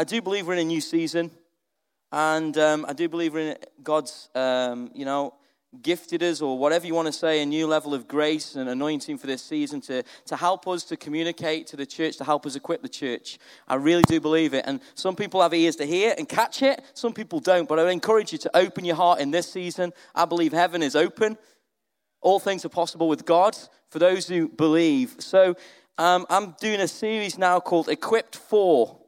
I do believe we're in a new season, and um, I do believe we're in God's, um, you know, gifted us, or whatever you want to say, a new level of grace and anointing for this season to, to help us to communicate to the church, to help us equip the church. I really do believe it. And some people have ears to hear and catch it, some people don't. But I would encourage you to open your heart in this season. I believe heaven is open. All things are possible with God for those who believe. So um, I'm doing a series now called Equipped for.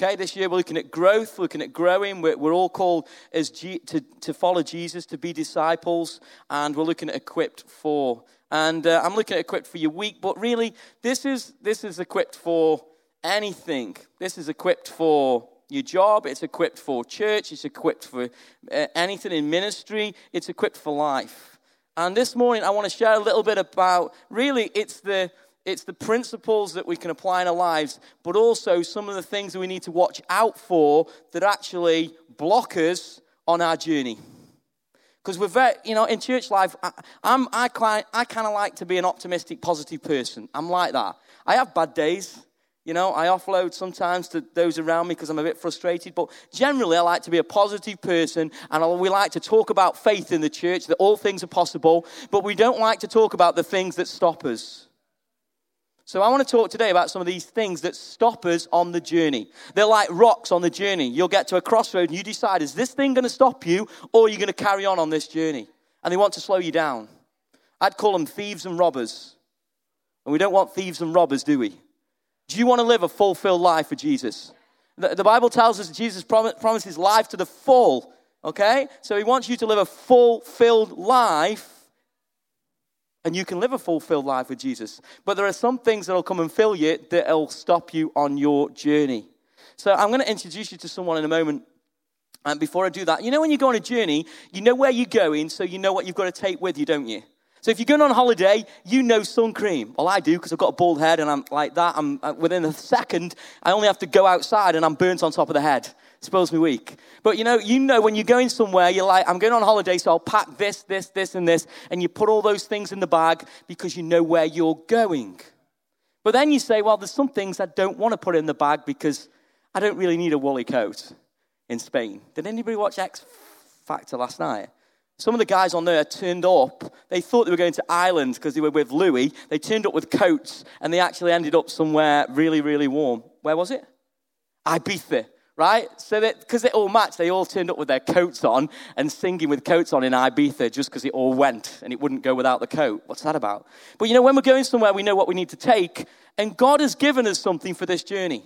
Okay, this year we're looking at growth, looking at growing. We're, we're all called as G, to, to follow Jesus, to be disciples, and we're looking at equipped for. And uh, I'm looking at equipped for your week, but really, this is, this is equipped for anything. This is equipped for your job, it's equipped for church, it's equipped for uh, anything in ministry, it's equipped for life. And this morning, I want to share a little bit about really, it's the it's the principles that we can apply in our lives, but also some of the things that we need to watch out for that actually block us on our journey. Because we're very, you know, in church life, I, I'm, I, I kind of like to be an optimistic, positive person. I'm like that. I have bad days. You know, I offload sometimes to those around me because I'm a bit frustrated. But generally, I like to be a positive person and we like to talk about faith in the church, that all things are possible, but we don't like to talk about the things that stop us. So I want to talk today about some of these things that stop us on the journey. They're like rocks on the journey. You'll get to a crossroad and you decide, is this thing going to stop you or are you going to carry on on this journey? And they want to slow you down. I'd call them thieves and robbers. And we don't want thieves and robbers, do we? Do you want to live a fulfilled life for Jesus? The, the Bible tells us Jesus prom- promises life to the full, okay? So he wants you to live a fulfilled life and you can live a fulfilled life with Jesus. But there are some things that will come and fill you that will stop you on your journey. So I'm going to introduce you to someone in a moment. And before I do that, you know, when you go on a journey, you know where you're going, so you know what you've got to take with you, don't you? So if you're going on holiday, you know sun cream. Well, I do because I've got a bald head and I'm like that. I'm uh, within a second, I only have to go outside and I'm burnt on top of the head spoils me week. But you know, you know when you're going somewhere, you're like, I'm going on holiday, so I'll pack this, this, this, and this, and you put all those things in the bag because you know where you're going. But then you say, well, there's some things I don't want to put in the bag because I don't really need a woolly coat in Spain. Did anybody watch X Factor last night? Some of the guys on there turned up. They thought they were going to Ireland because they were with Louis. They turned up with coats and they actually ended up somewhere really, really warm. Where was it? Ibiza right? So that because it all matched, they all turned up with their coats on and singing with coats on in Ibiza just because it all went and it wouldn't go without the coat. What's that about? But you know, when we're going somewhere, we know what we need to take, and God has given us something for this journey.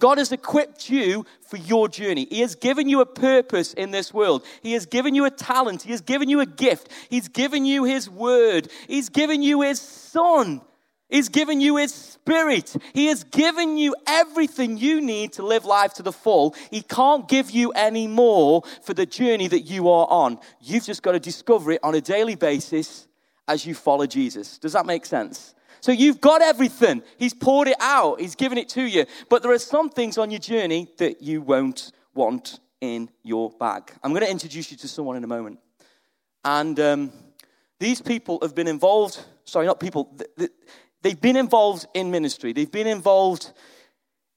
God has equipped you for your journey. He has given you a purpose in this world. He has given you a talent. He has given you a gift. He's given you His word. He's given you His Son. He's given you His Spirit. He has given you everything you need to live life to the full. He can't give you any more for the journey that you are on. You've just got to discover it on a daily basis as you follow Jesus. Does that make sense? So you've got everything. He's poured it out, He's given it to you. But there are some things on your journey that you won't want in your bag. I'm going to introduce you to someone in a moment. And um, these people have been involved, sorry, not people, They've been involved in ministry, they've been involved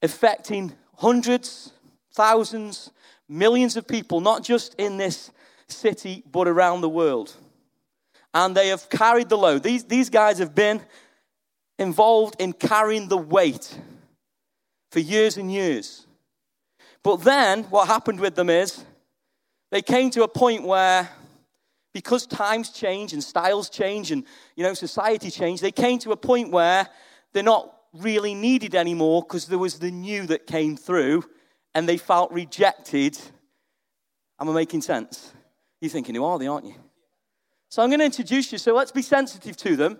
affecting hundreds, thousands, millions of people, not just in this city, but around the world. And they have carried the load. These, these guys have been involved in carrying the weight for years and years. But then what happened with them is they came to a point where because times change and styles change and you know society change they came to a point where they're not really needed anymore because there was the new that came through and they felt rejected. Am i making sense? You're thinking who are they aren't you? So i'm going to introduce you so let's be sensitive to them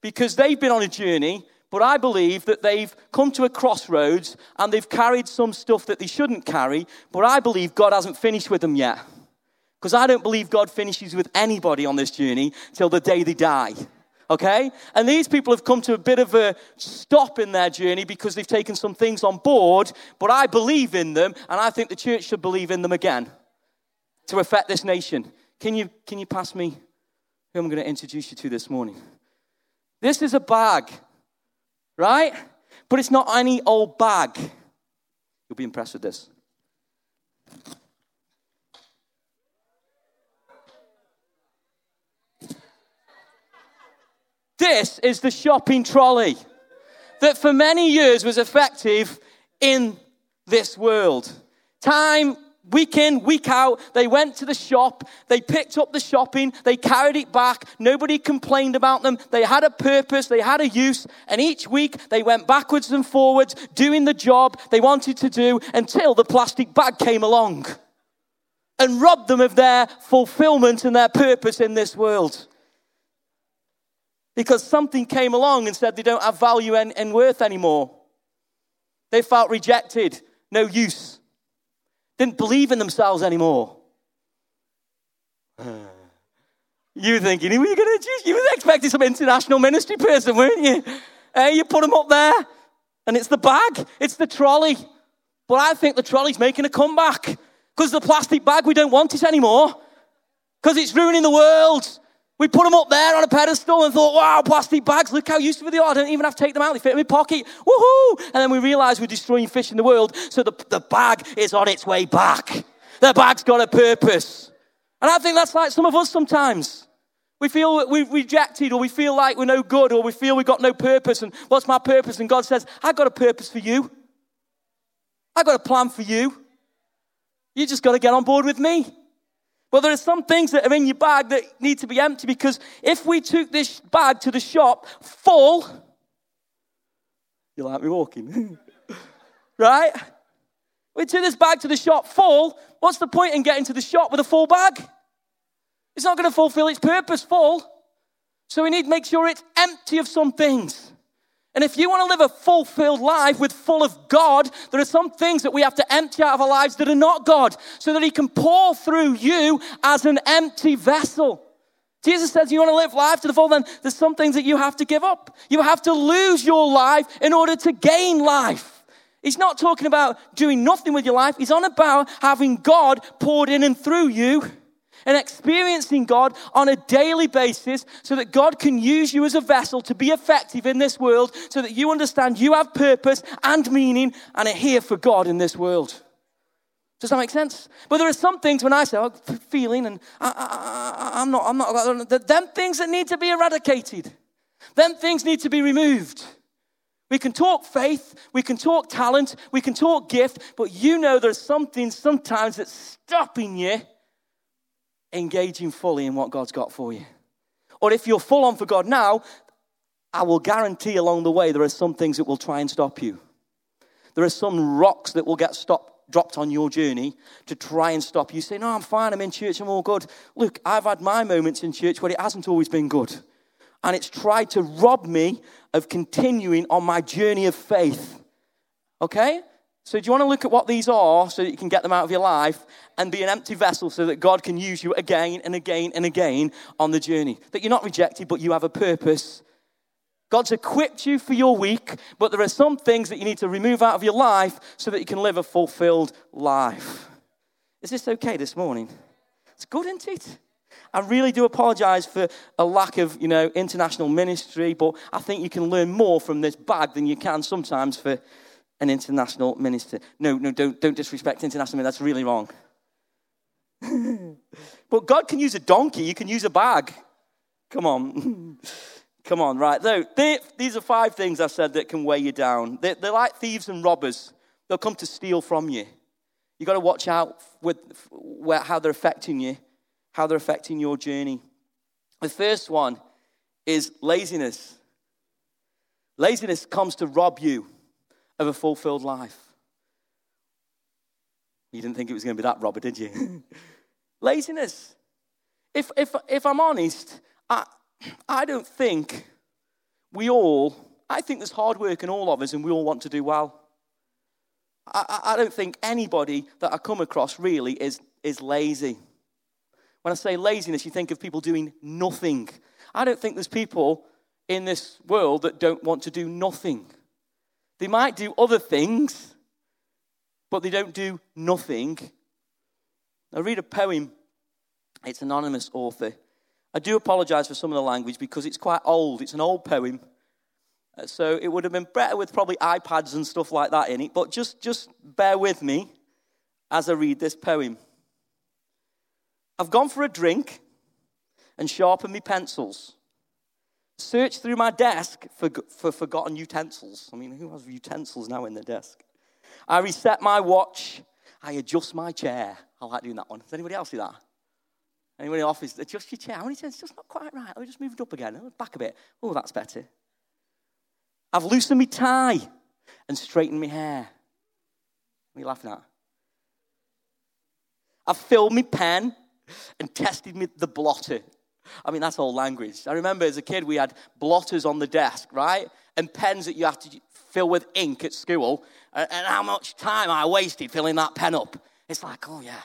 because they've been on a journey but I believe that they've come to a crossroads and they've carried some stuff that they shouldn't carry, but I believe God hasn't finished with them yet. Because I don't believe God finishes with anybody on this journey till the day they die. Okay? And these people have come to a bit of a stop in their journey because they've taken some things on board, but I believe in them, and I think the church should believe in them again to affect this nation. Can you, can you pass me who I'm going to introduce you to this morning? This is a bag, right? But it's not any old bag. You'll be impressed with this. This is the shopping trolley that for many years was effective in this world. Time, week in, week out, they went to the shop, they picked up the shopping, they carried it back, nobody complained about them, they had a purpose, they had a use, and each week they went backwards and forwards doing the job they wanted to do until the plastic bag came along and robbed them of their fulfillment and their purpose in this world because something came along and said they don't have value and, and worth anymore. They felt rejected, no use, didn't believe in themselves anymore. You thinking, who are you going to choose? You were expecting some international ministry person, weren't you? Hey, you put them up there, and it's the bag, it's the trolley. But I think the trolley's making a comeback because the plastic bag, we don't want it anymore because it's ruining the world. We put them up there on a pedestal and thought, wow, plastic bags, look how useful they are. I don't even have to take them out, they fit in my pocket. Woohoo! And then we realize we're destroying fish in the world, so the, the bag is on its way back. The bag's got a purpose. And I think that's like some of us sometimes. We feel we're rejected, or we feel like we're no good, or we feel we've got no purpose. And what's my purpose? And God says, I've got a purpose for you. I've got a plan for you. You just got to get on board with me. But there are some things that are in your bag that need to be empty because if we took this bag to the shop full, you like me walking, right? We took this bag to the shop full. What's the point in getting to the shop with a full bag? It's not going to fulfill its purpose full. So we need to make sure it's empty of some things. And if you want to live a fulfilled life with full of God, there are some things that we have to empty out of our lives that are not God so that He can pour through you as an empty vessel. Jesus says, You want to live life to the full, then there's some things that you have to give up. You have to lose your life in order to gain life. He's not talking about doing nothing with your life, He's on about having God poured in and through you and experiencing God on a daily basis so that God can use you as a vessel to be effective in this world so that you understand you have purpose and meaning and are here for God in this world. Does that make sense? But there are some things when I say, oh, feeling, and I, am not, I'm not, them things that need to be eradicated. Them things need to be removed. We can talk faith, we can talk talent, we can talk gift, but you know there's something sometimes that's stopping you engaging fully in what God's got for you. Or if you're full on for God now, I will guarantee along the way there are some things that will try and stop you. There are some rocks that will get stopped, dropped on your journey to try and stop you. Say, No, I'm fine, I'm in church, I'm all good. Look, I've had my moments in church where it hasn't always been good. And it's tried to rob me of continuing on my journey of faith. Okay? So, do you want to look at what these are so that you can get them out of your life and be an empty vessel so that God can use you again and again and again on the journey? That you're not rejected, but you have a purpose. God's equipped you for your week, but there are some things that you need to remove out of your life so that you can live a fulfilled life. Is this okay this morning? It's good, isn't it? I really do apologize for a lack of, you know, international ministry, but I think you can learn more from this bag than you can sometimes for an international minister. No, no, don't, don't disrespect international minister. That's really wrong. but God can use a donkey, you can use a bag. Come on. Come on, right. So, they, these are five things I said that can weigh you down. They're, they're like thieves and robbers, they'll come to steal from you. You've got to watch out with where, how they're affecting you, how they're affecting your journey. The first one is laziness. Laziness comes to rob you of a fulfilled life. You didn't think it was going to be that, Robert, did you? Laziness. If, if, if I'm honest, I, I don't think we all, I think there's hard work in all of us and we all want to do well. I, I don't think anybody that I come across really is, is lazy. When I say laziness, you think of people doing nothing. I don't think there's people in this world that don't want to do nothing. They might do other things, but they don't do nothing. I read a poem, it's anonymous author. I do apologize for some of the language because it's quite old. It's an old poem. Uh, so it would have been better with probably iPads and stuff like that in it, but just, just bear with me as I read this poem. I've gone for a drink and sharpened my pencils. Searched through my desk for, for forgotten utensils. I mean, who has utensils now in their desk? I reset my watch. I adjust my chair. I like doing that one. Does anybody else do that? Anybody in the office, adjust your chair. How many times? It's just not quite right. Me just move it up again. Back a bit. Oh, that's better. I've loosened my tie and straightened my hair. What are you laughing at? I've filled my pen and tested the blotter. I mean, that's all language. I remember as a kid, we had blotters on the desk, right? And pens that you have to fill with ink at school. And, how much time I wasted filling that pen up. It's like, oh, yeah,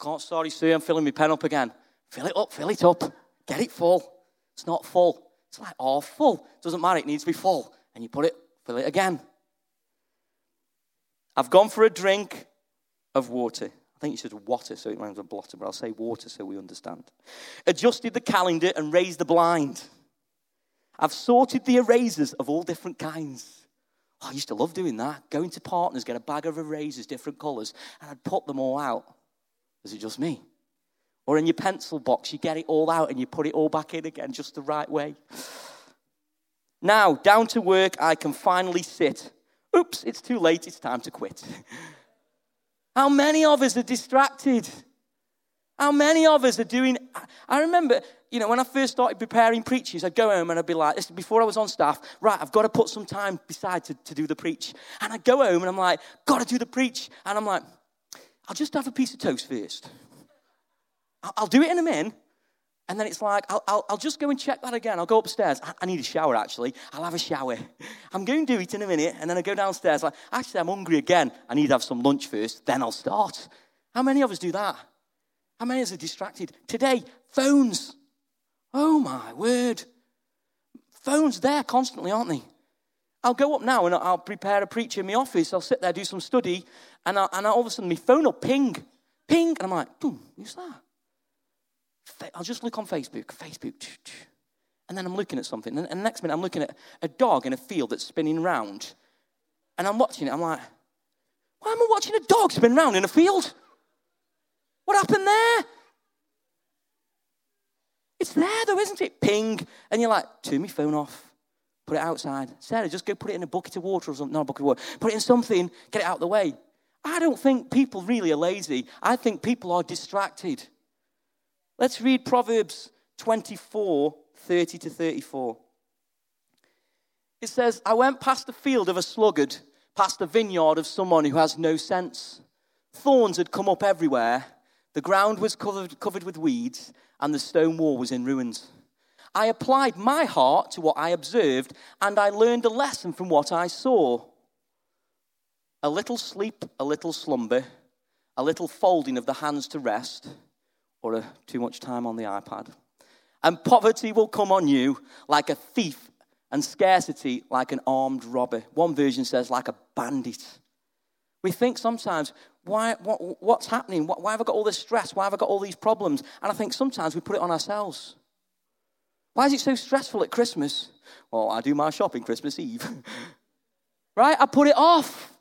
can't, sorry, sir, I'm filling my pen up again. Fill it up, fill it up. Get it full. It's not full. It's like, oh, full. Doesn't matter, it needs to be full. And you put it, fill it again. I've gone for a drink of water think you said water, so it rhymes with blotter, but I'll say water so we understand. Adjusted the calendar and raised the blind. I've sorted the erasers of all different kinds. Oh, I used to love doing that. Going to partners, get a bag of erasers, different colours, and I'd put them all out. Is it just me? Or in your pencil box, you get it all out and you put it all back in again just the right way. Now, down to work, I can finally sit. Oops, it's too late, it's time to quit. How many of us are distracted? How many of us are doing? I remember, you know, when I first started preparing preaches, I'd go home and I'd be like, this before I was on staff, right, I've got to put some time beside to, to do the preach. And I'd go home and I'm like, got to do the preach. And I'm like, I'll just have a piece of toast first. I'll do it in a minute. And then it's like, I'll, I'll, I'll, just go and check that again. I'll go upstairs. I, I, need a shower, actually. I'll have a shower. I'm going to do it in a minute. And then I go downstairs, like, actually, I'm hungry again. I need to have some lunch first. Then I'll start. How many of us do that? How many of us are distracted? Today, phones. Oh, my word. Phones there constantly, aren't they? I'll go up now and I'll prepare a preacher in my office. I'll sit there, do some study, and, I, and all of a sudden my phone will ping. Ping. And I'm like, boom, who's that? I'll just look on Facebook, Facebook, and then I'm looking at something. And the next minute, I'm looking at a dog in a field that's spinning round. And I'm watching it. I'm like, why am I watching a dog spin round in a field? What happened there? It's there though, isn't it? Ping. And you're like, turn my phone off. Put it outside. Sarah, just go put it in a bucket of water or something. Not a bucket of water. Put it in something, get it out of the way. I don't think people really are lazy. I think people are distracted. Let's read Proverbs 24 30 to 34. It says, I went past the field of a sluggard, past the vineyard of someone who has no sense. Thorns had come up everywhere, the ground was covered, covered with weeds, and the stone wall was in ruins. I applied my heart to what I observed, and I learned a lesson from what I saw. A little sleep, a little slumber, a little folding of the hands to rest or a, too much time on the iPad. And poverty will come on you like a thief, and scarcity like an armed robber. One version says, like a bandit. We think sometimes, why, what, what's happening? Why have I got all this stress? Why have I got all these problems? And I think sometimes we put it on ourselves. Why is it so stressful at Christmas? Well, I do my shopping Christmas Eve. right? I put it off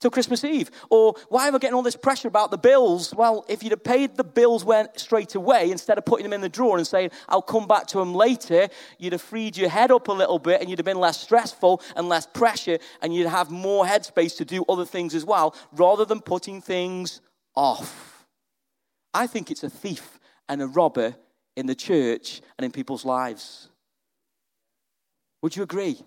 till Christmas Eve? Or why am I getting all this pressure about the bills? Well, if you'd have paid the bills straight away instead of putting them in the drawer and saying, I'll come back to them later, you'd have freed your head up a little bit and you'd have been less stressful and less pressure and you'd have more headspace to do other things as well rather than putting things off. I think it's a thief and a robber in the church and in people's lives. Would you agree?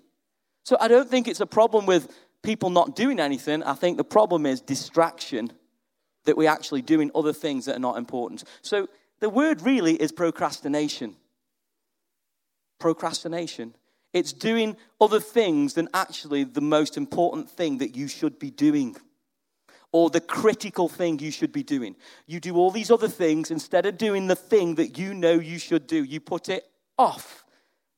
So I don't think it's a problem with people not doing anything. I think the problem is distraction, that we're actually doing other things that are not important. So the word really is procrastination. Procrastination. It's doing other things than actually the most important thing that you should be doing or the critical thing you should be doing. You do all these other things instead of doing the thing that you know you should do. You put it off.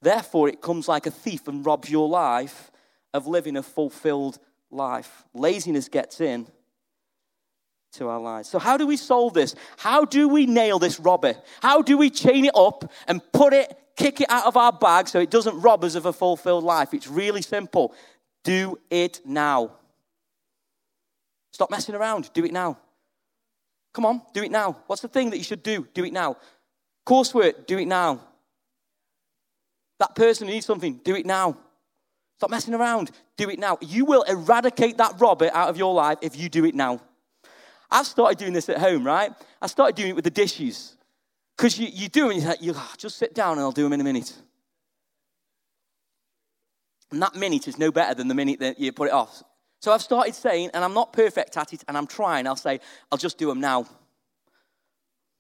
Therefore, it comes like a thief and robs your life of living a fulfilled life. Laziness gets in, to our lives. So, how do we solve this? How do we nail this robber? How do we chain it up and put it, kick it out of our bag so it doesn't rob us of a fulfilled life? It's really simple. Do it now. Stop messing around. Do it now. Come on, do it now. What's the thing that you should do? Do it now. Coursework, do it now. That person needs something, do it now. Stop messing around. Do it now. You will eradicate that robber out of your life if you do it now. I've started doing this at home, right? I started doing it with the dishes. Because you, you do, and you're like, you oh, just sit down and I'll do them in a minute. And that minute is no better than the minute that you put it off. So I've started saying, and I'm not perfect at it, and I'm trying, I'll say, I'll just do them now.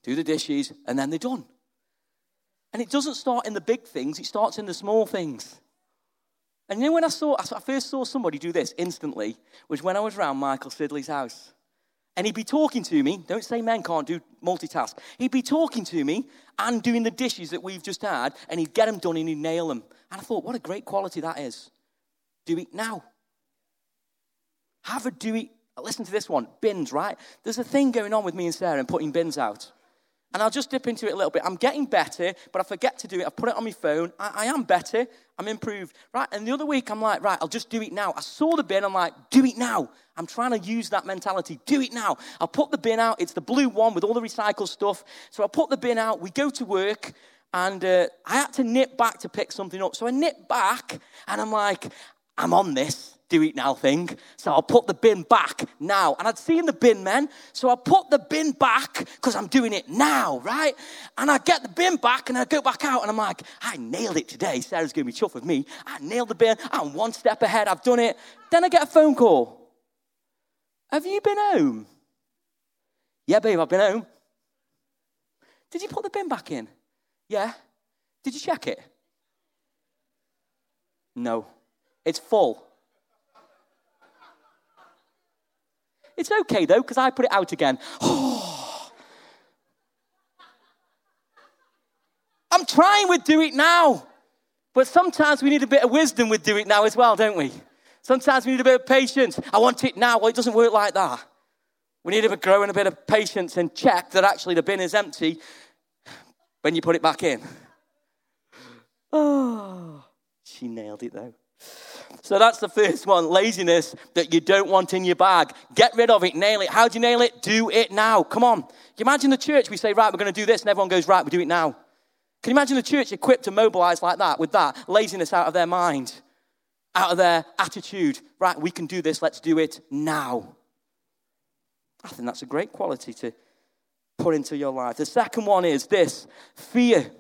Do the dishes, and then they're done. And it doesn't start in the big things, it starts in the small things. And you know when I saw, I first saw somebody do this instantly, was when I was around Michael Sidley's house. And he'd be talking to me. Don't say men can't do multitask. He'd be talking to me and doing the dishes that we've just had, and he'd get them done and he'd nail them. And I thought, what a great quality that is. Do it now. Have a do it. Listen to this one bins, right? There's a thing going on with me and Sarah and putting bins out. And I'll just dip into it a little bit. I'm getting better, but I forget to do it. I put it on my phone. I, I, am better. I'm improved. Right? And the other week, I'm like, right, I'll just do it now. I saw the bin. I'm like, do it now. I'm trying to use that mentality. Do it now. I'll put the bin out. It's the blue one with all the recycled stuff. So I'll put the bin out. We go to work. And uh, I had to nip back to pick something up. So I nip back, and I'm like, I'm on this do it now thing. So I'll put the bin back now. And I'd seen the bin men, so I put the bin back because I'm doing it now, right? And I get the bin back and I go back out and I'm like, I nailed it today. Sarah's going to be chuffed with me. I nailed the bin. I'm one step ahead. I've done it. Then I get a phone call. Have you been home? Yeah, babe, I've been home. Did you put the bin back in? Yeah. Did you check it? No. It's full. It's okay though, because I put it out again. I'm trying with do it now. But sometimes we need a bit of wisdom with do it now as well, don't we? Sometimes we need a bit of patience. I want it now. Well, it doesn't work like that. We need a grow in a bit of patience and check that actually the bin is empty when you put it back in. Oh, she nailed it though. So that's the first one laziness that you don't want in your bag. Get rid of it, nail it. How do you nail it? Do it now. Come on. Can you imagine the church? We say, right, we're going to do this, and everyone goes, right, we do it now. Can you imagine the church equipped to mobilize like that with that? Laziness out of their mind, out of their attitude. Right, we can do this, let's do it now. I think that's a great quality to put into your life. The second one is this fear.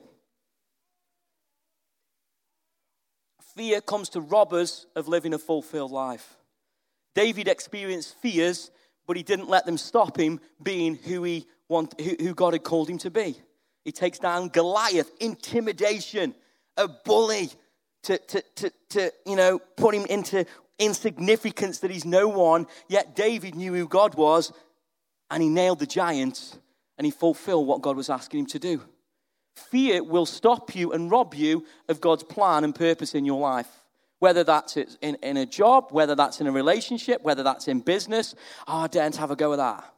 Fear comes to rob us of living a fulfilled life. David experienced fears, but he didn't let them stop him being who, he want, who, God had called him to be. He takes down Goliath, intimidation, a bully, to, to, to, to you know, put him into insignificance that he's no one. Yet David knew who God was, and he nailed the giants, and he fulfilled what God was asking him to do. Fear will stop you and rob you of God's plan and purpose in your life. Whether that's in, in a job, whether that's in a relationship, whether that's in business. Oh, I daren't have a go at that.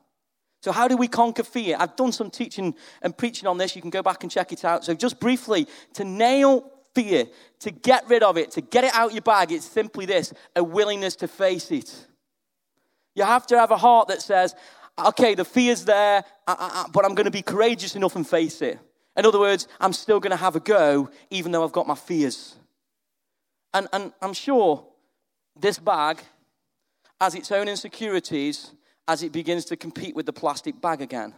So, how do we conquer fear? I've done some teaching and preaching on this. You can go back and check it out. So, just briefly, to nail fear, to get rid of it, to get it out of your bag, it's simply this a willingness to face it. You have to have a heart that says, okay, the fear's there, uh, uh, uh, but I'm going to be courageous enough and face it. In other words, I'm still going to have a go, even though I've got my fears. And, and I'm sure this bag has its own insecurities as it begins to compete with the plastic bag again.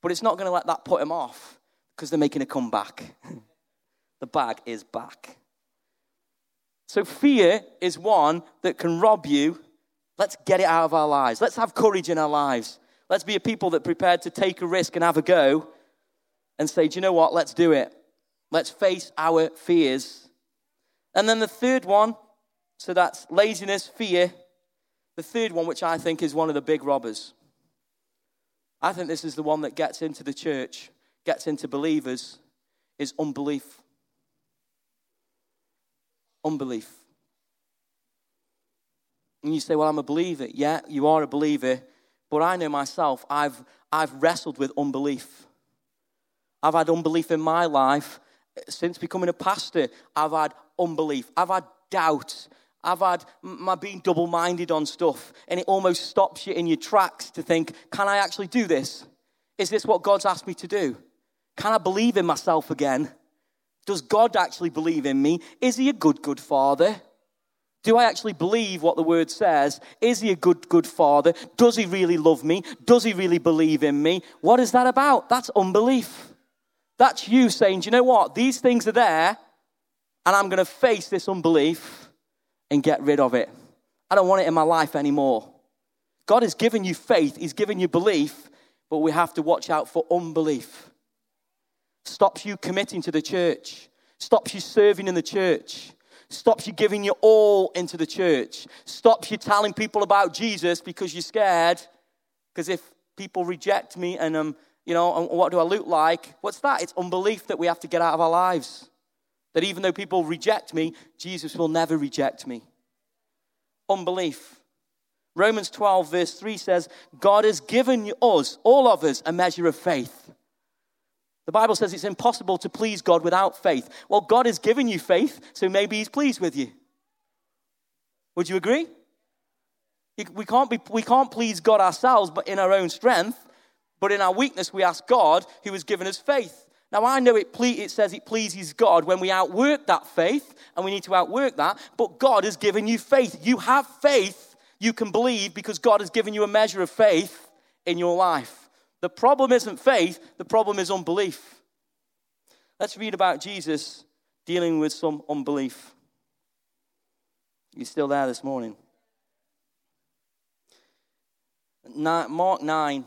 But it's not going to let that put him off because they're making a comeback. the bag is back. So, fear is one that can rob you. Let's get it out of our lives. Let's have courage in our lives. Let's be a people that are prepared to take a risk and have a go and say, do you know what? Let's do it. Let's face our fears. And then the third one, so that's laziness, fear. The third one, which I think is one of the big robbers. I think this is the one that gets into the church, gets into believers, is unbelief. Unbelief. And you say, Well, I'm a believer. Yeah, you are a believer, But I know myself, I've, I've wrestled with unbelief. I've had unbelief in my life eh, since becoming a pastor. I've had unbelief. I've had doubt. I've had my being double minded on stuff, and it almost stops you in your tracks to think, can I actually do this? Is this what God's asked me to do? Can I believe in myself again? Does God actually believe in me? Is He a good, good father? Do I actually believe what the word says? Is He a good, good father? Does He really love me? Does He really believe in me? What is that about? That's unbelief. That's you saying, Do you know what? These things are there, and I'm going to face this unbelief and get rid of it. I don't want it in my life anymore. God has given you faith, He's given you belief, but we have to watch out for unbelief. Stops you committing to the church, stops you serving in the church, stops you giving your all into the church, stops you telling people about Jesus because you're scared. Because if people reject me and um, you know, what do I look like? What's that? It's unbelief that we have to get out of our lives. That even though people reject me, Jesus will never reject me. Unbelief. Romans 12, verse 3 says, God has given us, all of us, a measure of faith. The Bible says it's impossible to please God without faith. Well, God has given you faith, so maybe He's pleased with you. Would you agree? We can't, be, we can't please God ourselves, but in our own strength. But in our weakness, we ask God, who has given us faith. Now, I know it, ple- it says it pleases God when we outwork that faith, and we need to outwork that, but God has given you faith. You have faith, you can believe because God has given you a measure of faith in your life. The problem isn't faith, the problem is unbelief. Let's read about Jesus dealing with some unbelief. You still there this morning? Mark 9.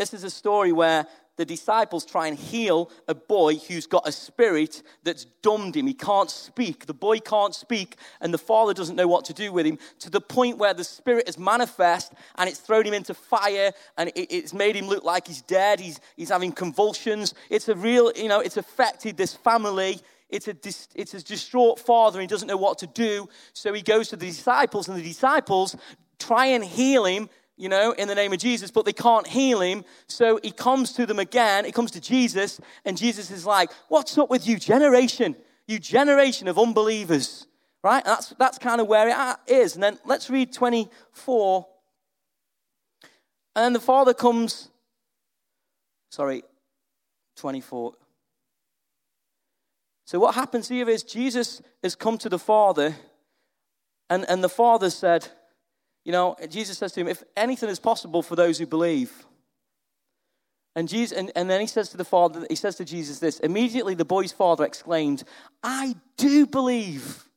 This is a story where the disciples try and heal a boy who's got a spirit that's dumbed him. He can't speak. The boy can't speak, and the father doesn't know what to do with him to the point where the spirit is manifest and it's thrown him into fire and it's made him look like he's dead. He's, he's having convulsions. It's a real, you know, it's affected this family. It's a, it's a distraught father and he doesn't know what to do. So he goes to the disciples, and the disciples try and heal him you know, in the name of Jesus, but they can't heal him. So he comes to them again. He comes to Jesus, and Jesus is like, What's up with you, generation? You generation of unbelievers. Right? That's, that's kind of where it uh, is. And then let's read 24. And then the father comes, sorry, 24. So what happens here is Jesus has come to the father, and, and the father said, you know, Jesus says to him, if anything is possible for those who believe. And, Jesus, and, and then he says to the father, he says to Jesus this. Immediately the boy's father exclaimed, I do believe.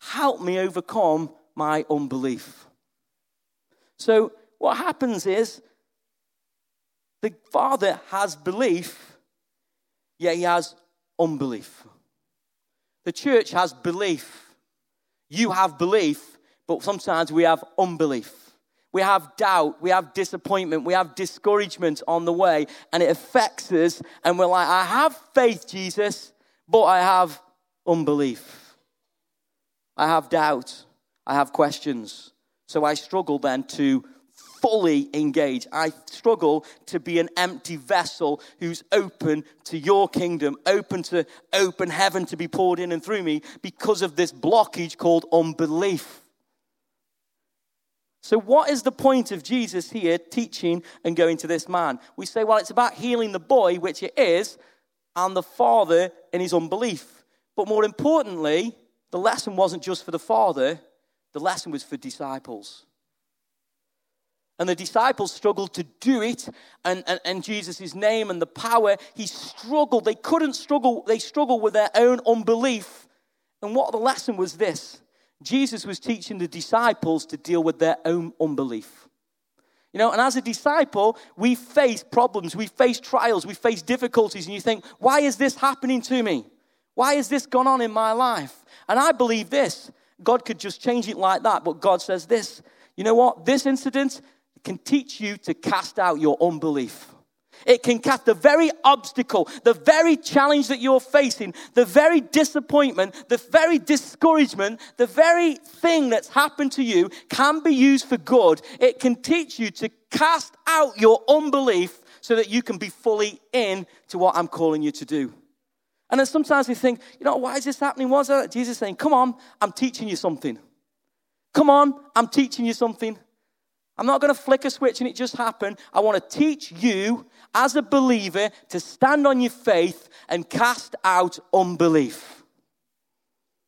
Help me overcome my unbelief. So what happens is the father has belief, yet he has unbelief. The church has belief. You have belief, but sometimes we have unbelief. We have doubt, we have disappointment, we have discouragement on the way, and it affects us. And we're like, I have faith, Jesus, but I have unbelief. I have doubt, I have questions. So I struggle then to fully engage. I struggle to be an empty vessel who's open to your kingdom, open to open heaven to be poured in and through me because of this blockage called unbelief. So, what is the point of Jesus here teaching and going to this man? We say, well, it's about healing the boy, which it is, and the father in his unbelief. But more importantly, the lesson wasn't just for the father, the lesson was for disciples. And the disciples struggled to do it, and, and, and Jesus' name and the power, he struggled. They couldn't struggle, they struggled with their own unbelief. And what the lesson was this Jesus was teaching the disciples to deal with their own unbelief. You know, and as a disciple, we face problems, we face trials, we face difficulties, and you think, why is this happening to me? Why has this gone on in my life? And I believe this God could just change it like that, but God says this. You know what? This incident can teach you to cast out your unbelief. It can cast the very obstacle, the very challenge that you're facing, the very disappointment, the very discouragement, the very thing that's happened to you can be used for good. It can teach you to cast out your unbelief so that you can be fully in to what I'm calling you to do. And then sometimes we think, you know, why is this happening? That? Jesus saying, come on, I'm teaching you something. Come on, I'm teaching you something. I'm not going to flick a switch and it just happened. I want to teach you as a believer to stand on your faith and cast out unbelief.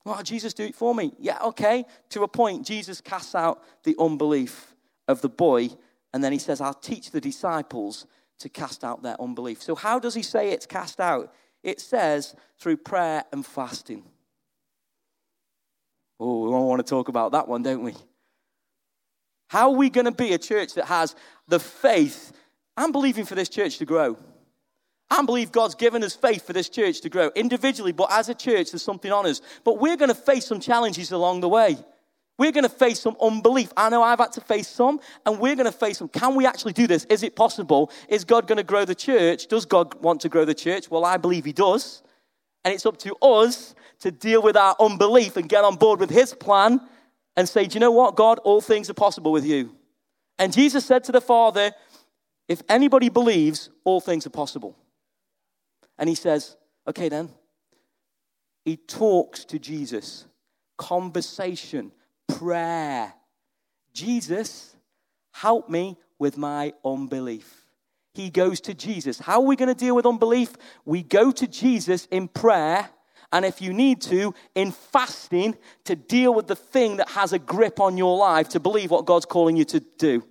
Well, Jesus do it for me. Yeah, okay. To a point, Jesus casts out the unbelief of the boy, and then he says, I'll teach the disciples to cast out their unbelief. So, how does he say it's cast out? It says through prayer and fasting. Oh, we all want to talk about that one, don't we? How are we going to be a church that has the faith? I'm believing for this church to grow. I believe God's given us faith for this church to grow individually, but as a church, there's something on us. But we're going to face some challenges along the way. We're going to face some unbelief. I know I've had to face some, and we're going to face some. Can we actually do this? Is it possible? Is God going to grow the church? Does God want to grow the church? Well, I believe He does. And it's up to us to deal with our unbelief and get on board with His plan and say, Do you know what, God? All things are possible with you. And Jesus said to the Father, If anybody believes, all things are possible. And He says, Okay, then. He talks to Jesus. Conversation prayer. Jesus, help me with my unbelief. He goes to Jesus. How are we going to deal with unbelief? We go to Jesus in prayer, and if you need to, in fasting to deal with the thing that has a grip on your life to believe what God's calling you to do.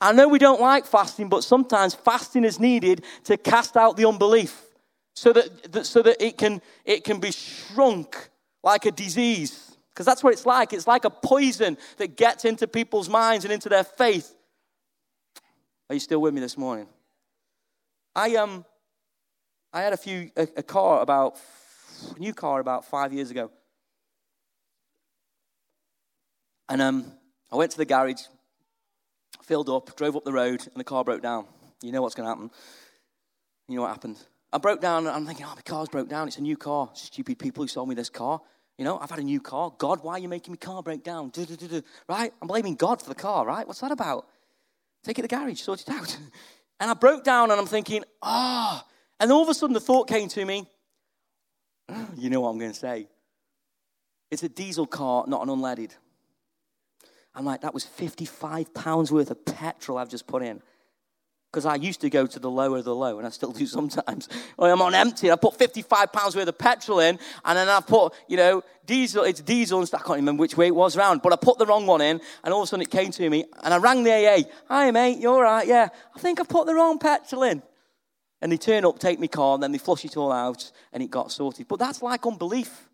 I know we don't like fasting, but sometimes fasting is needed to cast out the unbelief so that, so that it, can, it can be shrunk like a disease. Because that's what it's like. It's like a poison that gets into people's minds and into their faith. Are you still with me this morning? I um, I had a few a, a car about new car about five years ago, and um, I went to the garage, filled up, drove up the road, and the car broke down. You know what's going to happen. You know what happened. I broke down, and I'm thinking, oh, my car's broke down. It's a new car. Stupid people who sold me this car. You know, I've had a new car. God, why are you making my car break down? Right? I'm blaming God for the car, right? What's that about? Take it to the garage, sort it out. And I broke down and I'm thinking, ah. Oh. And all of a sudden the thought came to me, you know what I'm going to say. It's a diesel car, not an unleaded. I'm like, that was 55 pounds worth of petrol I've just put in because I used to go to the lower of the low, and I still do sometimes. I'm on empty, I put 55 pounds worth of petrol in, and then I put, you know, diesel, it's diesel, and I can't remember which way it was round, but I put the wrong one in, and all of a sudden it came to me, and I rang the AA. Hi, mate, you all right? Yeah. I think I put the wrong petrol in. And they turn up, take me car, and then they flush it all out, and it got sorted. But that's like unbelief.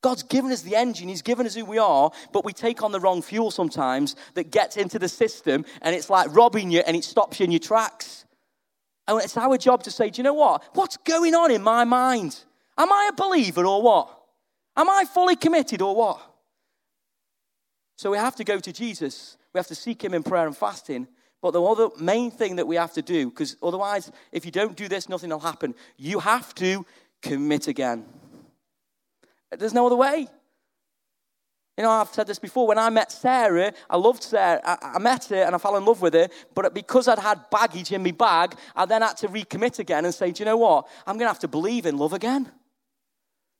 God's given us the engine, He's given us who we are, but we take on the wrong fuel sometimes that gets into the system and it's like robbing you and it stops you in your tracks. And it's our job to say, do you know what? What's going on in my mind? Am I a believer or what? Am I fully committed or what? So we have to go to Jesus. We have to seek Him in prayer and fasting. But the other main thing that we have to do, because otherwise, if you don't do this, nothing will happen. You have to commit again. There's no other way. You know, I've said this before. When I met Sarah, I loved Sarah. I, I, met her and I fell in love with her. But because I'd had baggage in my bag, I then had to recommit again and say, do you know what? I'm going to have to believe in love again.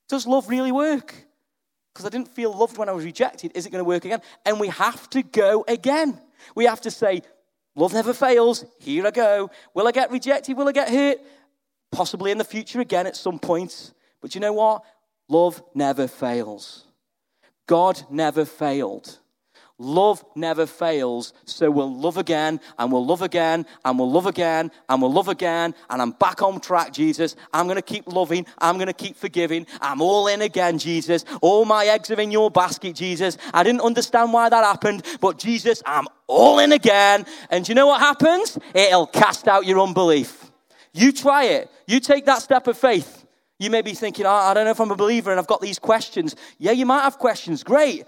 Does love really work? Because I didn't feel loved when I was rejected. Is it going to work again? And we have to go again. We have to say, love never fails. Here I go. Will I get rejected? Will I get hurt? Possibly in the future again at some point. But you know what? Love never fails. God never failed. Love never fails, so we'll love again, and we'll love again, and we'll love again, and we'll love again, and I'm back on track, Jesus. I'm going to keep loving, I'm going to keep forgiving. I'm all in again, Jesus. All my eggs are in your basket, Jesus. I didn't understand why that happened, but Jesus, I'm all in again. And you know what happens? It'll cast out your unbelief. You try it. You take that step of faith. You may be thinking, oh, I don't know if I'm a believer and I've got these questions. Yeah, you might have questions. Great.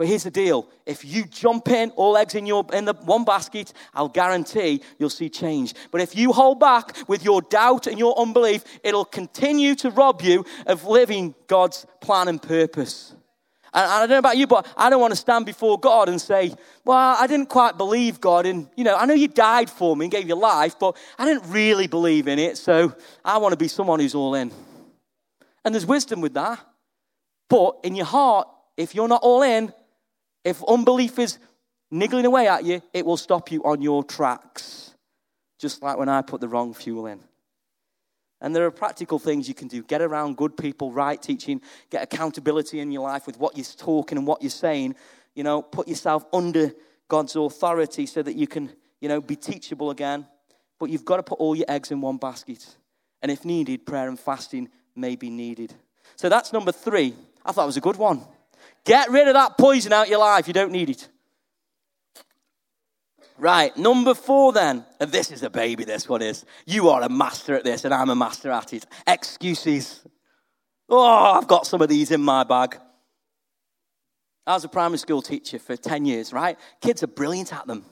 But here's the deal if you jump in, all eggs in, your, in the one basket, I'll guarantee you'll see change. But if you hold back with your doubt and your unbelief, it'll continue to rob you of living God's plan and purpose. And I don't know about you, but I don't want to stand before God and say, Well, I didn't quite believe God. And, you know, I know you died for me and gave your life, but I didn't really believe in it. So I want to be someone who's all in. And there's wisdom with that. But in your heart, if you're not all in, if unbelief is niggling away at you, it will stop you on your tracks. Just like when I put the wrong fuel in. And there are practical things you can do. Get around good people, right teaching, get accountability in your life with what you're talking and what you're saying. You know, put yourself under God's authority so that you can, you know, be teachable again. But you've got to put all your eggs in one basket. And if needed, prayer and fasting may be needed. So that's number three. I thought it was a good one. Get rid of that poison out your life. You don't need it. Right, number four then. And this is a baby, this one is. You are a master at this, and I'm a master at it. Excuses. Oh, I've got some of these in my bag. I was a primary school teacher for 10 years, right? Kids are brilliant at them.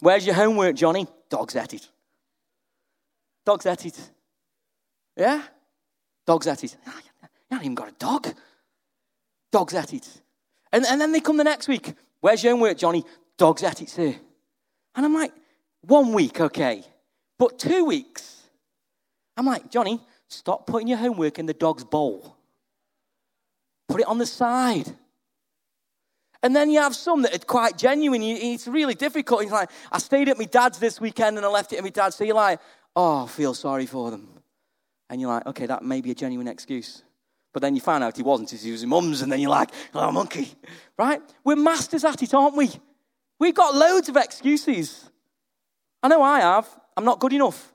Where's your homework, Johnny? Dogs at it. Dogs at it. Yeah? Dogs at it. You haven't even got a dog. Dogs at it. And, and then they come the next week. Where's your homework, Johnny? Dogs at it, sir. And I'm like, one week, okay. But two weeks. I'm like, Johnny, stop putting your homework in the dog's bowl. Put it on the side. And then you have some that are quite genuine. It's really difficult. It's like, I stayed at my dad's this weekend and I left it at my dad's. So you're like, oh, I feel sorry for them. And you're like, okay, that may be a genuine excuse. But then you find out he wasn't, he was his mum's, and then you're like, oh, monkey. Right? We're masters at it, aren't we? We've got loads of excuses. I know I have. I'm not good enough.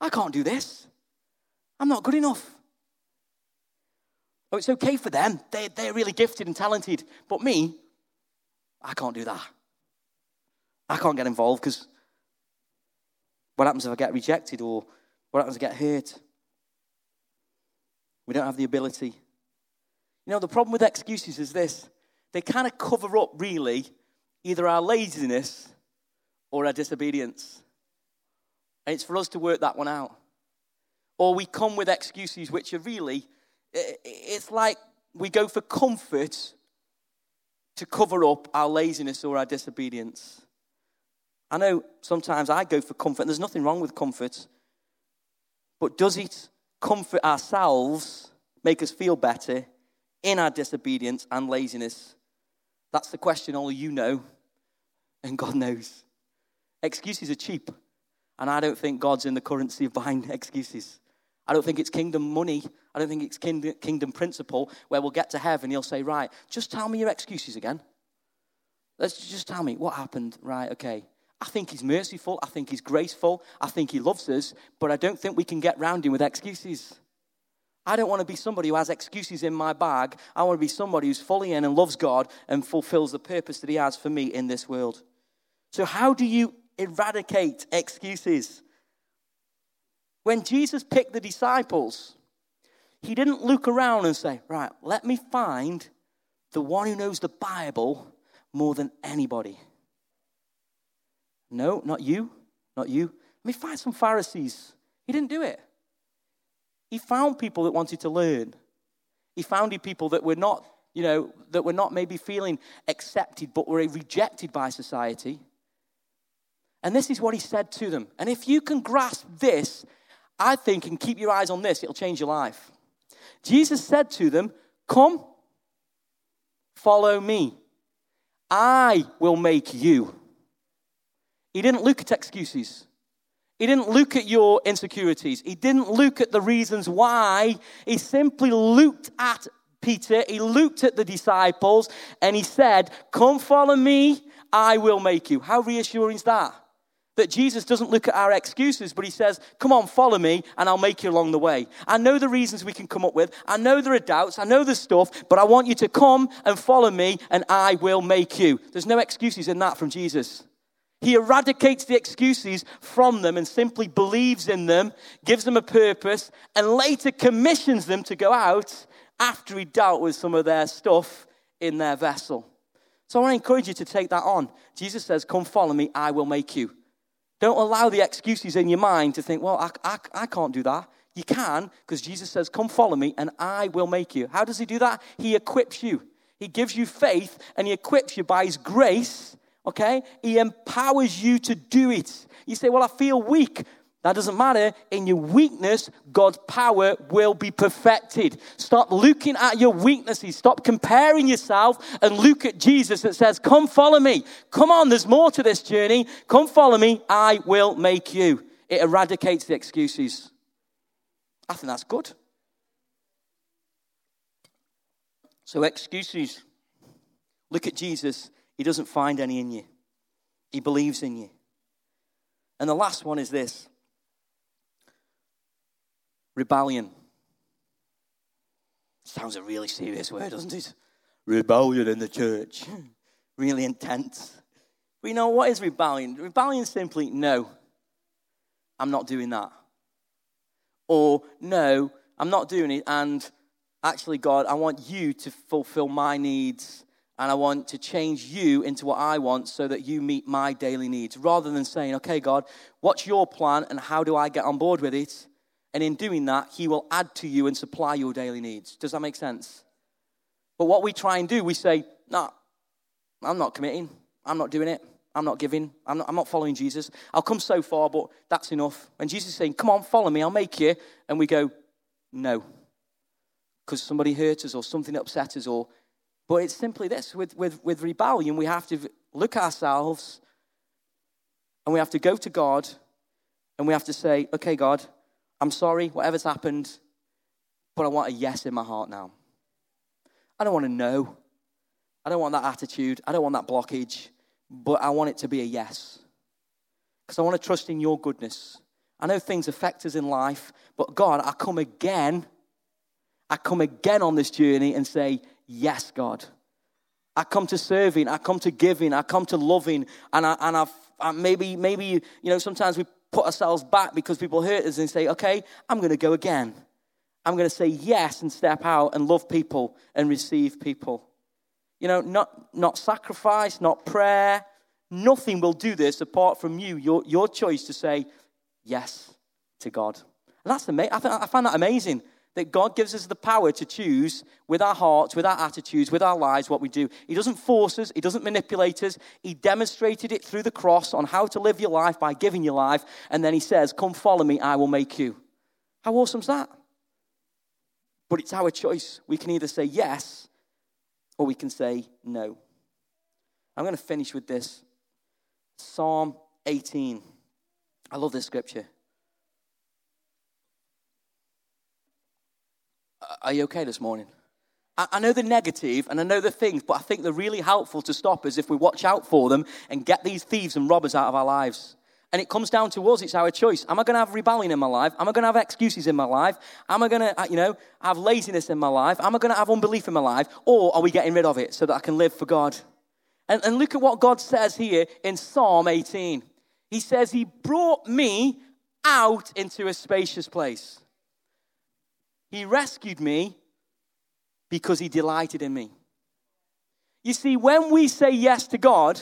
I can't do this. I'm not good enough. Oh, it's okay for them. They, they're really gifted and talented. But me, I can't do that. I can't get involved because what happens if I get rejected or what happens if I get hurt? We don't have the ability. You know, the problem with excuses is this they kind of cover up, really, either our laziness or our disobedience. And it's for us to work that one out. Or we come with excuses which are really, it's like we go for comfort to cover up our laziness or our disobedience. I know sometimes I go for comfort, and there's nothing wrong with comfort, but does it comfort ourselves, make us feel better in our disobedience and laziness? That's the question only you know and God knows. Excuses are cheap, and I don't think God's in the currency of buying excuses. I don't think it's kingdom money. I don't think it's kingdom principle where we'll get to heaven. He'll say, Right, just tell me your excuses again. Let's just tell me what happened. Right, okay. I think he's merciful. I think he's graceful. I think he loves us, but I don't think we can get round him with excuses. I don't want to be somebody who has excuses in my bag. I want to be somebody who's fully in and loves God and fulfills the purpose that he has for me in this world. So, how do you eradicate excuses? When Jesus picked the disciples, he didn't look around and say, Right, let me find the one who knows the Bible more than anybody. No, not you. Not you. Let me find some Pharisees. He didn't do it. He found people that wanted to learn. He found people that were not, you know, that were not maybe feeling accepted but were rejected by society. And this is what he said to them. And if you can grasp this, I think, and keep your eyes on this, it'll change your life. Jesus said to them, Come, follow me. I will make you. He didn't look at excuses. He didn't look at your insecurities. He didn't look at the reasons why. He simply looked at Peter, he looked at the disciples, and he said, Come follow me, I will make you. How reassuring is that? That Jesus doesn't look at our excuses, but he says, Come on, follow me, and I'll make you along the way. I know the reasons we can come up with. I know there are doubts. I know there's stuff, but I want you to come and follow me, and I will make you. There's no excuses in that from Jesus. He eradicates the excuses from them and simply believes in them, gives them a purpose, and later commissions them to go out after he dealt with some of their stuff in their vessel. So I want to encourage you to take that on. Jesus says, Come follow me, I will make you. Don't allow the excuses in your mind to think, Well, I, I, I can't do that. You can, because Jesus says, Come follow me, and I will make you. How does he do that? He equips you. He gives you faith, and he equips you by his grace, okay? He empowers you to do it. You say, Well, I feel weak. That doesn't matter. In your weakness, God's power will be perfected. Stop looking at your weaknesses. Stop comparing yourself and look at Jesus that says, Come follow me. Come on, there's more to this journey. Come follow me. I will make you. It eradicates the excuses. I think that's good. So, excuses. Look at Jesus. He doesn't find any in you, He believes in you. And the last one is this rebellion. Sounds a really serious word, doesn't it? Rebellion in the church. really intense. We know what is rebellion? Rebellion simply no, I'm not doing that. Or no, I'm not doing it. And actually, God, I want you to fulfill my needs and I want to change you into what I want so that you meet my daily needs. Rather than saying, okay, God, what's your plan and how do I get on board with it? And in doing that, He will add to you and supply your daily needs. Does that make sense? But what we try and do, we say, no, I'm not committing. I'm not doing it. I'm not giving. I'm not, I'm not following Jesus. I'll come so far, but that's enough. And Jesus is saying, come on, follow me, I'll make you. And we go, no. Because somebody hurt us or something upset us or but it's simply this with, with, with rebellion, we have to look ourselves and we have to go to God and we have to say, okay, God, I'm sorry, whatever's happened, but I want a yes in my heart now. I don't want to know. I don't want that attitude. I don't want that blockage, but I want it to be a yes. Because I want to trust in your goodness. I know things affect us in life, but God, I come again. I come again on this journey and say, Yes, God. I come to serving, I come to giving, I come to loving, and I, and I've, I maybe maybe you know sometimes we put ourselves back because people hurt us and say, okay, I'm going to go again. I'm going to say yes and step out and love people and receive people. You know, not, not sacrifice, not prayer. Nothing will do this apart from you, your, your choice to say yes to God. And that's amazing. I, I find that amazing that God gives us the power to choose with our hearts, with our attitudes, with our lives what we do. He doesn't force us, He doesn't manipulate us. He demonstrated it through the cross on how to live your life by giving your life. And then He says, Come follow me, I will make you. How awesome is that? But it's our choice. We can either say yes or we can say no. I'm going to finish with this Psalm 18. I love this scripture. Are you okay this morning? I know the negative and I know the things, but I think they're really helpful to stop us if we watch out for them and get these thieves and robbers out of our lives. And it comes down to us, it's our choice. Am I going to have rebellion in my life? Am I going to have excuses in my life? Am I going to, uh, you know, have laziness in my life? Am I going to have unbelief in my life? Or are we getting rid of it so that I can live for God? And, and look at what God says here in Psalm 18. He says, He brought me out into a spacious place. He rescued me because he delighted in me. You see, when we say yes to God,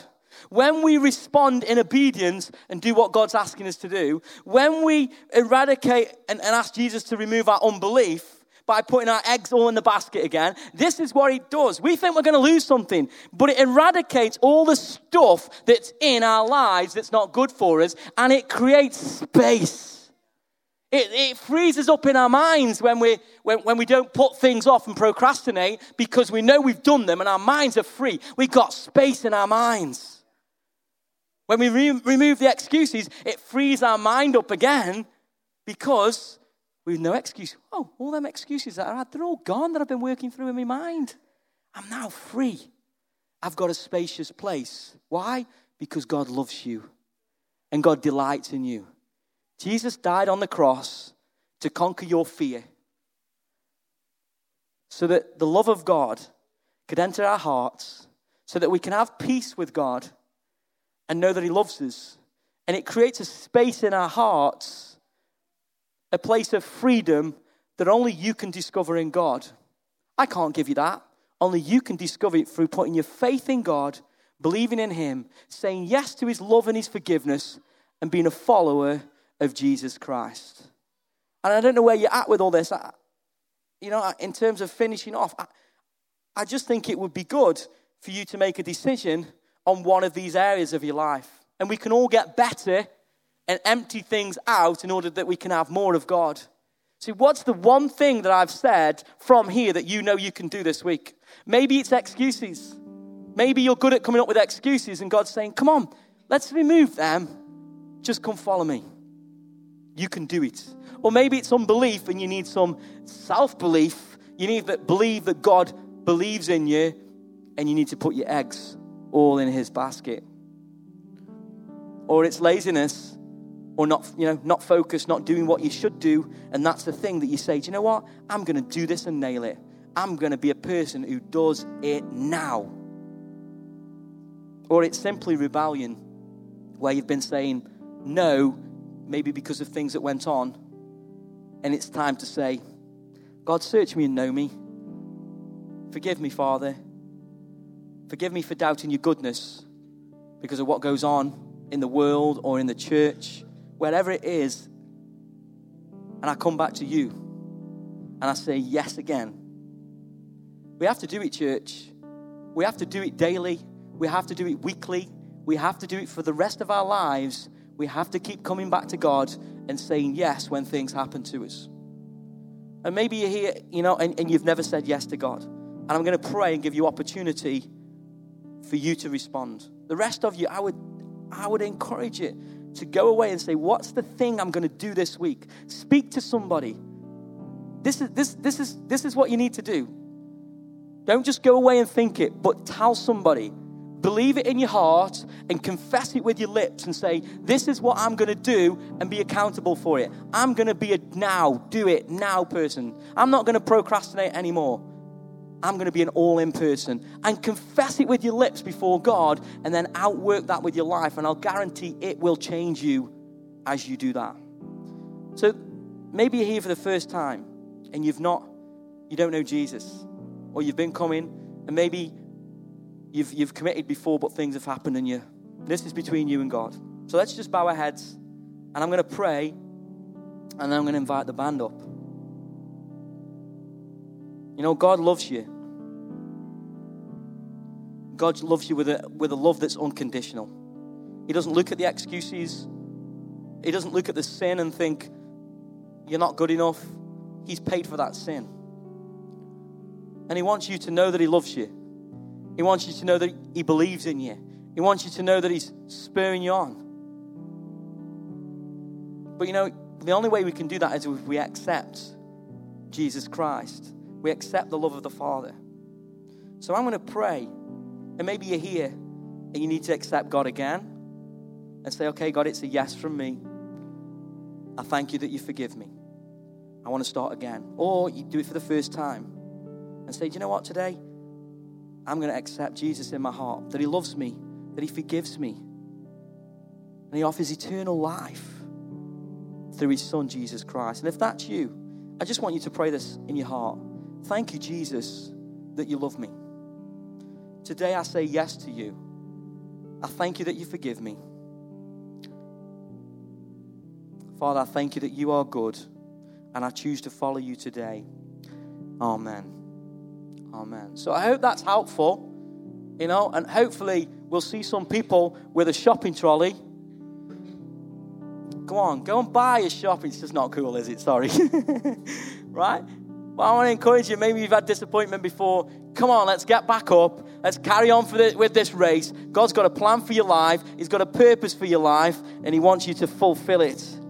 when we respond in obedience and do what God's asking us to do, when we eradicate and, and, ask Jesus to remove our unbelief by putting our eggs all in the basket again, this is what He does. We think we're going to lose something, but it eradicates all the stuff that's in our lives that's not good for us and it creates space it, it frees us up in our minds when we, when, when we don't put things off and procrastinate because we know we've done them and our minds are free. We've got space in our minds. When we re- remove the excuses, it frees our mind up again because we've no excuse. Oh, all them excuses that I had, they're all gone that I've been working through in my mind. I'm now free. I've got a spacious place. Why? Because God loves you and God delights in you. Jesus died on the cross to conquer your fear so that the love of God could enter our hearts, so that we can have peace with God and know that He loves us. And it creates a space in our hearts, a place of freedom that only you can discover in God. I can't give you that. Only you can discover it through putting your faith in God, believing in Him, saying yes to His love and His forgiveness, and being a follower of Jesus Christ. And I don't know where you're at with all this. I, you know, in terms of finishing off, I, I just think it would be good for you to make a decision on one of these areas of your life. And we can all get better and empty things out in order that we can have more of God. See, what's the one thing that I've said from here that you know you can do this week? Maybe it's excuses. Maybe you're good at coming up with excuses, and God's saying, Come on, let's remove them. Just come follow me. You can do it. Or maybe it's unbelief and you need some self belief. You need to believe that God believes in you, and you need to put your eggs all in His basket. Or it's laziness or not, you know, not focused, not doing what you should do. And that's the thing that you say, do you know what? I'm going to do this and nail it. I'm going to be a person who does it now. Or it's simply rebellion, where you've been saying no, maybe because of things that went on. And it's time to say, God, search me and know me. Forgive me, Father. Forgive me for doubting your goodness because of what goes on in the world or in the church wherever it is, and I come back to you and I say yes again. We have to do it, church. We have to do it daily. We have to do it weekly. We have to do it for the rest of our lives. We have to keep coming back to God and saying yes when things happen to us. And maybe you're here, you know, and, and you've never said yes to God. And I'm going to pray and give you opportunity for you to respond. The rest of you, I would, I would encourage it to go away and say, What's the thing I'm going to do this week? Speak to somebody. This is, this, this, is, this is what you need to do. Don't just go away and think it, but tell somebody. Believe it in your heart and confess it with your lips and say, This is what I'm going to do and be accountable for it. I'm going to be a now, do it now person. I'm not going to procrastinate anymore. I'm going to be an all in person. And confess it with your lips before God and then outwork that with your life. And I'll guarantee it will change you as you do that. So maybe you're here for the first time and you've not, you don't know Jesus. Or you've been coming and maybe you've, you've committed before, but things have happened and you, this is between you and God. So let's just bow our heads and I'm going to pray and then I'm going to invite the band up. You know, God loves you. God loves you with a, with a love that's unconditional. He doesn't look at the excuses, He doesn't look at the sin and think, you're not good enough. He's paid for that sin. And He wants you to know that He loves you. He wants you to know that He believes in you. He wants you to know that He's spurring you on. But you know, the only way we can do that is if we accept Jesus Christ we accept the love of the Father. So I'm going to pray. And maybe you're here and you need to accept God again and say, okay, God, it's a yes from me. I thank you that you forgive me. I want to start again. Or you do it for the first time and say, do you know what, today? I'm going to accept Jesus in my heart, that He loves me, that He forgives me, and He offers eternal life through His Son, Jesus Christ. And if that's you, I just want you to pray this in your heart. Thank you, Jesus, that you love me. Today I say yes to you. I thank you that you forgive me. Father, I thank you that you are good and I choose to follow you today. Amen. Amen. So I hope that's helpful, you know, and hopefully we'll see some people with a shopping trolley. Go on, go and buy a shopping. It's just not cool, is it? Sorry. right? But I want to encourage you. Maybe you've had disappointment before. Come on, let's get back up. Let's carry on the, with this race. God's got a plan for your life, He's got a purpose for your life, and He wants you to fulfill it.